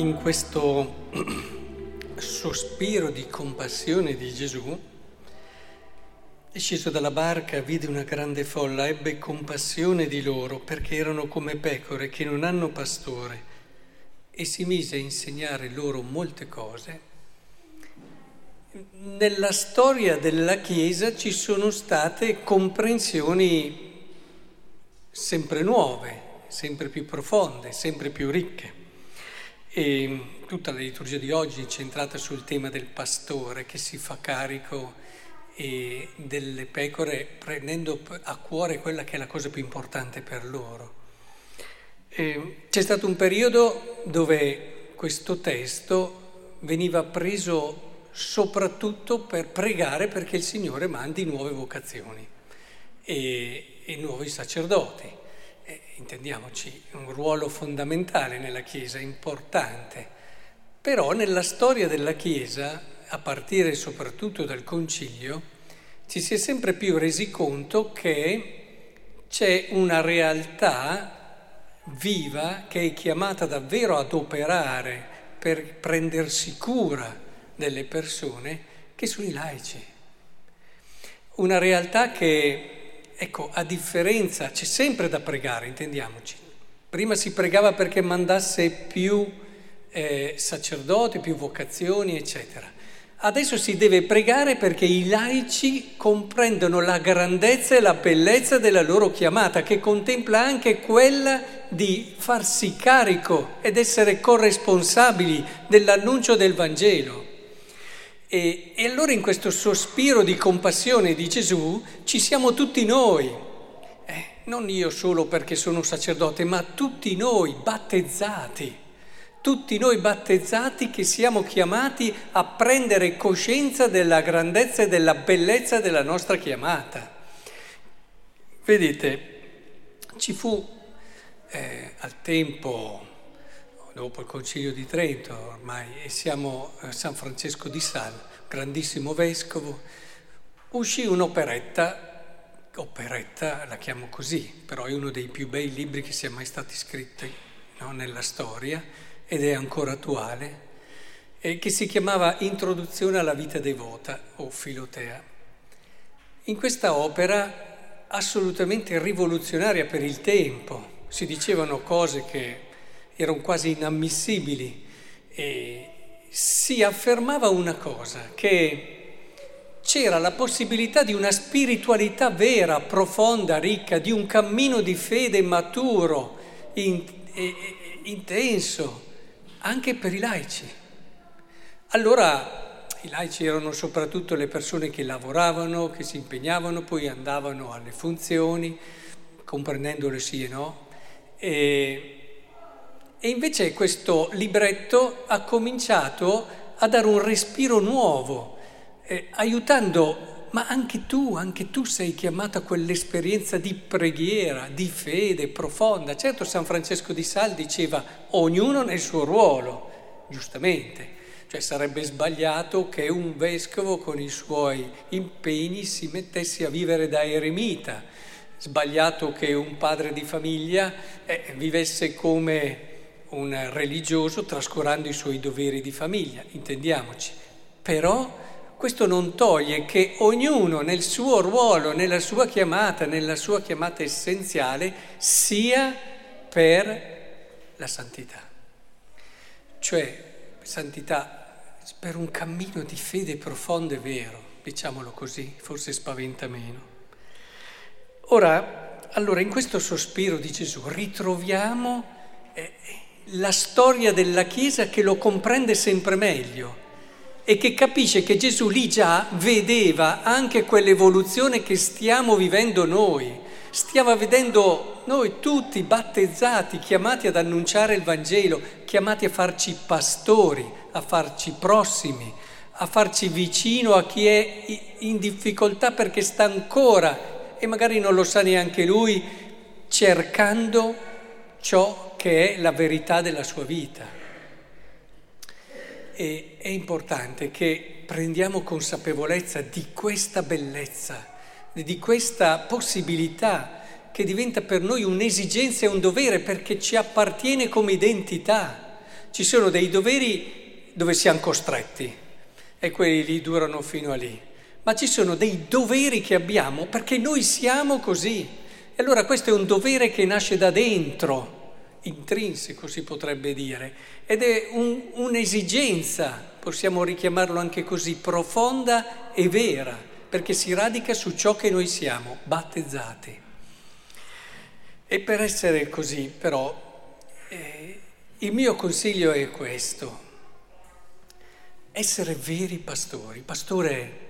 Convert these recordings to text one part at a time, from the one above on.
in questo sospiro di compassione di Gesù, sceso dalla barca, vide una grande folla, ebbe compassione di loro perché erano come pecore che non hanno pastore e si mise a insegnare loro molte cose. Nella storia della Chiesa ci sono state comprensioni sempre nuove, sempre più profonde, sempre più ricche. E tutta la liturgia di oggi è centrata sul tema del pastore che si fa carico delle pecore prendendo a cuore quella che è la cosa più importante per loro. E c'è stato un periodo dove questo testo veniva preso soprattutto per pregare perché il Signore mandi nuove vocazioni e, e nuovi sacerdoti intendiamoci, un ruolo fondamentale nella Chiesa, importante, però nella storia della Chiesa, a partire soprattutto dal Concilio, ci si è sempre più resi conto che c'è una realtà viva che è chiamata davvero ad operare per prendersi cura delle persone, che sono i laici. Una realtà che Ecco, a differenza, c'è sempre da pregare, intendiamoci. Prima si pregava perché mandasse più eh, sacerdoti, più vocazioni, eccetera. Adesso si deve pregare perché i laici comprendono la grandezza e la bellezza della loro chiamata, che contempla anche quella di farsi carico ed essere corresponsabili dell'annuncio del Vangelo. E, e, allora in questo sospiro di compassione di Gesù ci siamo tutti noi, eh, non io solo perché sono sacerdote, ma tutti noi battezzati, tutti noi battezzati che siamo chiamati a prendere coscienza della grandezza e della bellezza della nostra chiamata. Vedete, ci fu eh, al tempo dopo il Concilio di Trento ormai, e siamo a San Francesco di Sal, grandissimo vescovo, uscì un'operetta, operetta la chiamo così, però è uno dei più bei libri che sia mai stati scritti no, nella storia ed è ancora attuale, e che si chiamava Introduzione alla vita devota o Filotea. In questa opera assolutamente rivoluzionaria per il tempo, si dicevano cose che erano quasi inammissibili, e si affermava una cosa, che c'era la possibilità di una spiritualità vera, profonda, ricca, di un cammino di fede maturo, in, in, intenso, anche per i laici. Allora i laici erano soprattutto le persone che lavoravano, che si impegnavano, poi andavano alle funzioni, comprendendole sì e no. E, e invece questo libretto ha cominciato a dare un respiro nuovo, eh, aiutando, ma anche tu, anche tu sei chiamato a quell'esperienza di preghiera, di fede profonda. Certo San Francesco di Sal diceva ognuno nel suo ruolo, giustamente, cioè sarebbe sbagliato che un vescovo con i suoi impegni si mettesse a vivere da eremita, sbagliato che un padre di famiglia eh, vivesse come un religioso trascurando i suoi doveri di famiglia, intendiamoci. Però questo non toglie che ognuno nel suo ruolo, nella sua chiamata, nella sua chiamata essenziale, sia per la santità. Cioè, santità per un cammino di fede profondo e vero, diciamolo così, forse spaventa meno. Ora, allora, in questo sospiro di Gesù ritroviamo eh, la storia della Chiesa che lo comprende sempre meglio e che capisce che Gesù lì già vedeva anche quell'evoluzione che stiamo vivendo noi. Stiamo vedendo noi tutti battezzati, chiamati ad annunciare il Vangelo, chiamati a farci pastori, a farci prossimi, a farci vicino a chi è in difficoltà perché sta ancora, e magari non lo sa neanche lui, cercando ciò che è la verità della sua vita. E è importante che prendiamo consapevolezza di questa bellezza, di questa possibilità che diventa per noi un'esigenza e un dovere perché ci appartiene come identità. Ci sono dei doveri dove siamo costretti e quelli lì durano fino a lì, ma ci sono dei doveri che abbiamo perché noi siamo così. E allora questo è un dovere che nasce da dentro, intrinseco si potrebbe dire, ed è un, un'esigenza, possiamo richiamarlo anche così, profonda e vera, perché si radica su ciò che noi siamo, battezzati. E per essere così, però, eh, il mio consiglio è questo, essere veri pastori. Il pastore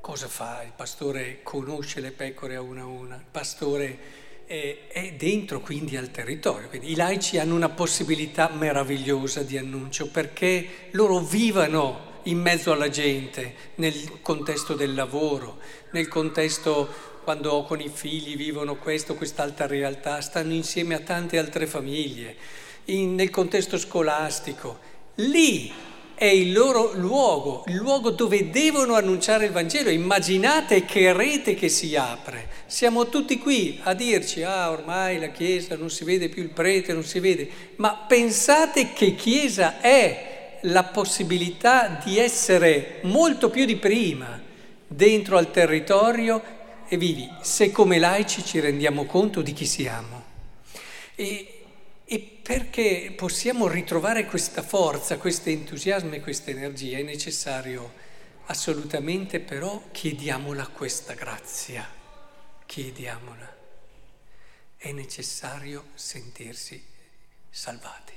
cosa fa? Il pastore conosce le pecore a una a una, il pastore è dentro quindi al territorio. Quindi I laici hanno una possibilità meravigliosa di annuncio perché loro vivano in mezzo alla gente, nel contesto del lavoro, nel contesto quando con i figli vivono questo, quest'altra realtà, stanno insieme a tante altre famiglie, in, nel contesto scolastico. Lì è il loro luogo, il luogo dove devono annunciare il Vangelo. Immaginate che rete che si apre. Siamo tutti qui a dirci, ah ormai la Chiesa non si vede più il prete, non si vede, ma pensate che Chiesa è la possibilità di essere molto più di prima dentro al territorio e vivi, se come laici ci rendiamo conto di chi siamo. E, perché possiamo ritrovare questa forza, questo entusiasmo e questa energia è necessario assolutamente però chiediamola questa grazia, chiediamola. È necessario sentirsi salvati.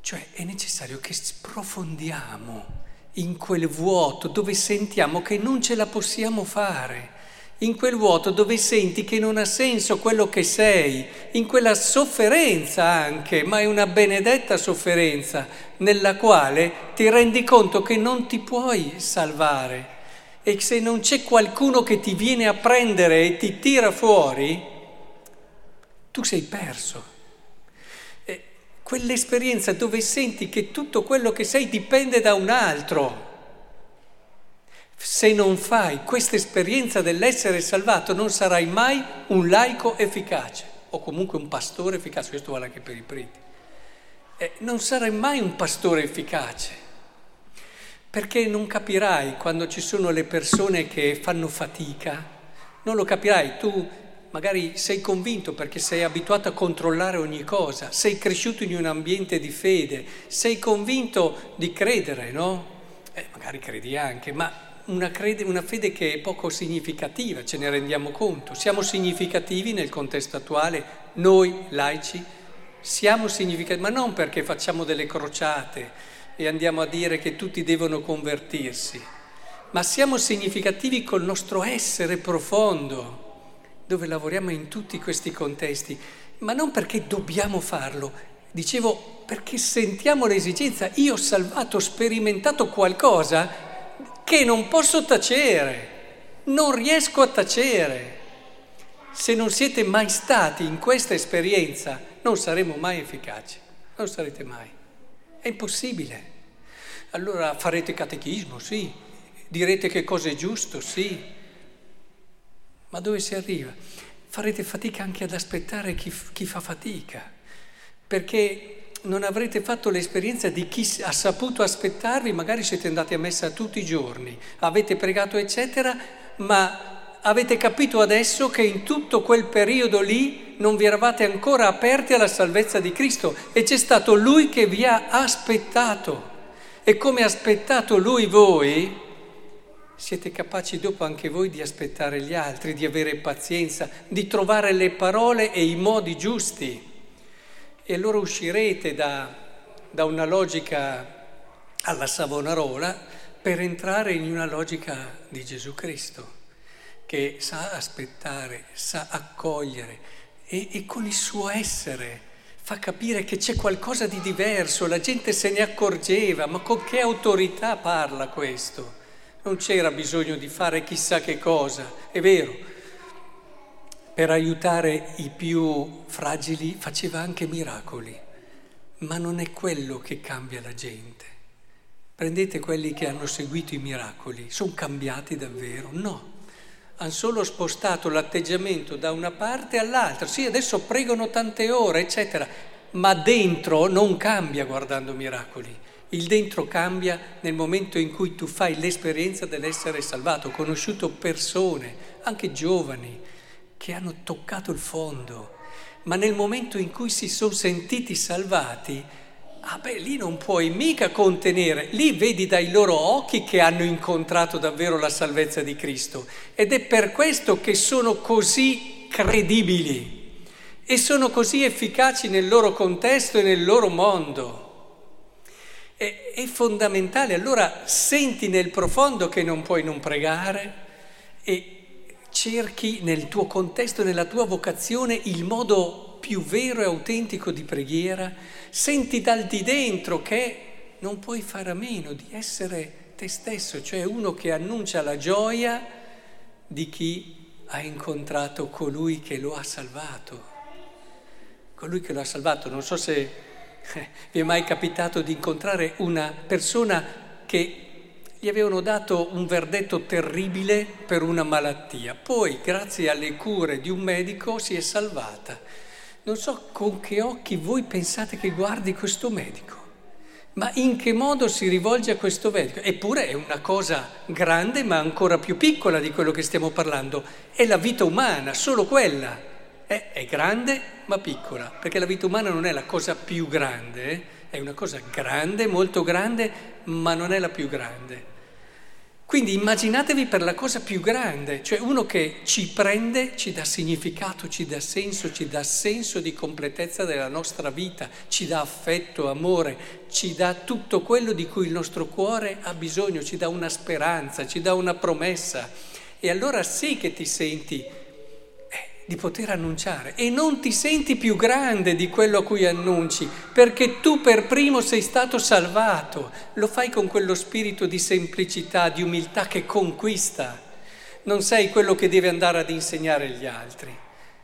Cioè è necessario che sprofondiamo in quel vuoto dove sentiamo che non ce la possiamo fare in quel vuoto dove senti che non ha senso quello che sei, in quella sofferenza anche, ma è una benedetta sofferenza nella quale ti rendi conto che non ti puoi salvare e se non c'è qualcuno che ti viene a prendere e ti tira fuori, tu sei perso. Quell'esperienza dove senti che tutto quello che sei dipende da un altro se non fai questa esperienza dell'essere salvato non sarai mai un laico efficace o comunque un pastore efficace, questo vale anche per i preti. Eh, non sarai mai un pastore efficace perché non capirai quando ci sono le persone che fanno fatica, non lo capirai, tu magari sei convinto perché sei abituato a controllare ogni cosa, sei cresciuto in un ambiente di fede, sei convinto di credere, no? Eh, magari credi anche, ma una, crede, una, fede che è poco significativa, ce ne rendiamo conto. Siamo significativi nel contesto attuale, noi laici, siamo significativi, ma non perché facciamo delle crociate e andiamo a dire che tutti devono convertirsi, ma siamo significativi col nostro essere profondo, dove lavoriamo in tutti questi contesti, ma non perché dobbiamo farlo, dicevo perché sentiamo l'esigenza, io ho salvato, ho sperimentato qualcosa che non posso tacere, non riesco a tacere. Se non siete mai stati in questa esperienza, non saremo mai efficaci, non sarete mai. È impossibile. Allora farete catechismo, sì, direte che cosa è giusto, sì, ma dove si arriva? Farete fatica anche ad aspettare chi, chi fa fatica, perché non avrete fatto l'esperienza di chi ha saputo aspettarvi, magari siete andati a messa tutti i giorni, avete pregato eccetera, ma avete capito adesso che in tutto quel periodo lì non vi eravate ancora aperti alla salvezza di Cristo e c'è stato Lui che vi ha aspettato. E come ha aspettato Lui voi, siete capaci dopo anche voi di aspettare gli altri, di avere pazienza, di trovare le parole e i modi giusti e allora uscirete da, da una logica alla Savonarola per entrare in una logica di Gesù Cristo, che sa aspettare, sa accogliere e, e con il suo essere fa capire che c'è qualcosa di diverso, la gente se ne accorgeva, ma con che autorità parla questo? Non c'era bisogno di fare chissà che cosa, è vero, per aiutare i più fragili faceva anche miracoli, ma non è quello che cambia la gente. Prendete quelli che hanno seguito i miracoli, sono cambiati davvero? No, hanno solo spostato l'atteggiamento da una parte all'altra. Sì, adesso pregano tante ore, eccetera, ma dentro non cambia guardando miracoli. Il dentro cambia nel momento in cui tu fai l'esperienza dell'essere salvato. Ho conosciuto persone, anche giovani, che hanno toccato il fondo, ma nel momento in cui si sono sentiti salvati, ah beh, lì non puoi mica contenere, lì vedi dai loro occhi che hanno incontrato davvero la salvezza di Cristo. Ed è per questo che sono così credibili e sono così efficaci nel loro contesto e nel loro mondo. È, è fondamentale, allora senti nel profondo che non puoi non pregare e cerchi nel tuo contesto, nella tua vocazione, il modo più vero e autentico di preghiera, senti dal di dentro che non puoi fare a meno di essere te stesso, cioè uno che annuncia la gioia di chi ha incontrato colui che lo ha salvato. Colui che lo ha salvato, non so se vi è mai capitato di incontrare una persona che gli avevano dato un verdetto terribile per una malattia, poi grazie alle cure di un medico si è salvata. Non so con che occhi voi pensate che guardi questo medico, ma in che modo si rivolge a questo medico? Eppure è una cosa grande ma ancora più piccola di quello che stiamo parlando, è la vita umana, solo quella. È, è grande ma piccola, perché la vita umana non è la cosa più grande, eh? È una cosa grande, molto grande, ma non è la più grande. Quindi immaginatevi per la cosa più grande, cioè uno che ci prende, ci dà significato, ci dà senso, ci dà senso di completezza della nostra vita, ci dà affetto, amore, ci dà tutto quello di cui il nostro cuore ha bisogno, ci dà una speranza, ci dà una promessa. E allora sì che ti senti di poter annunciare. E non ti senti più grande di quello a cui annunci, perché tu per primo sei stato salvato, lo fai con quello spirito di semplicità, di umiltà che conquista, non sei quello che deve andare ad insegnare agli altri,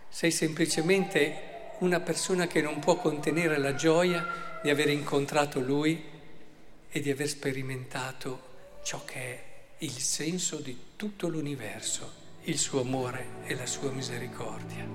sei semplicemente una persona che non può contenere la gioia di aver incontrato Lui e di aver sperimentato ciò che è il senso di tutto l'universo il suo amore e la sua misericordia.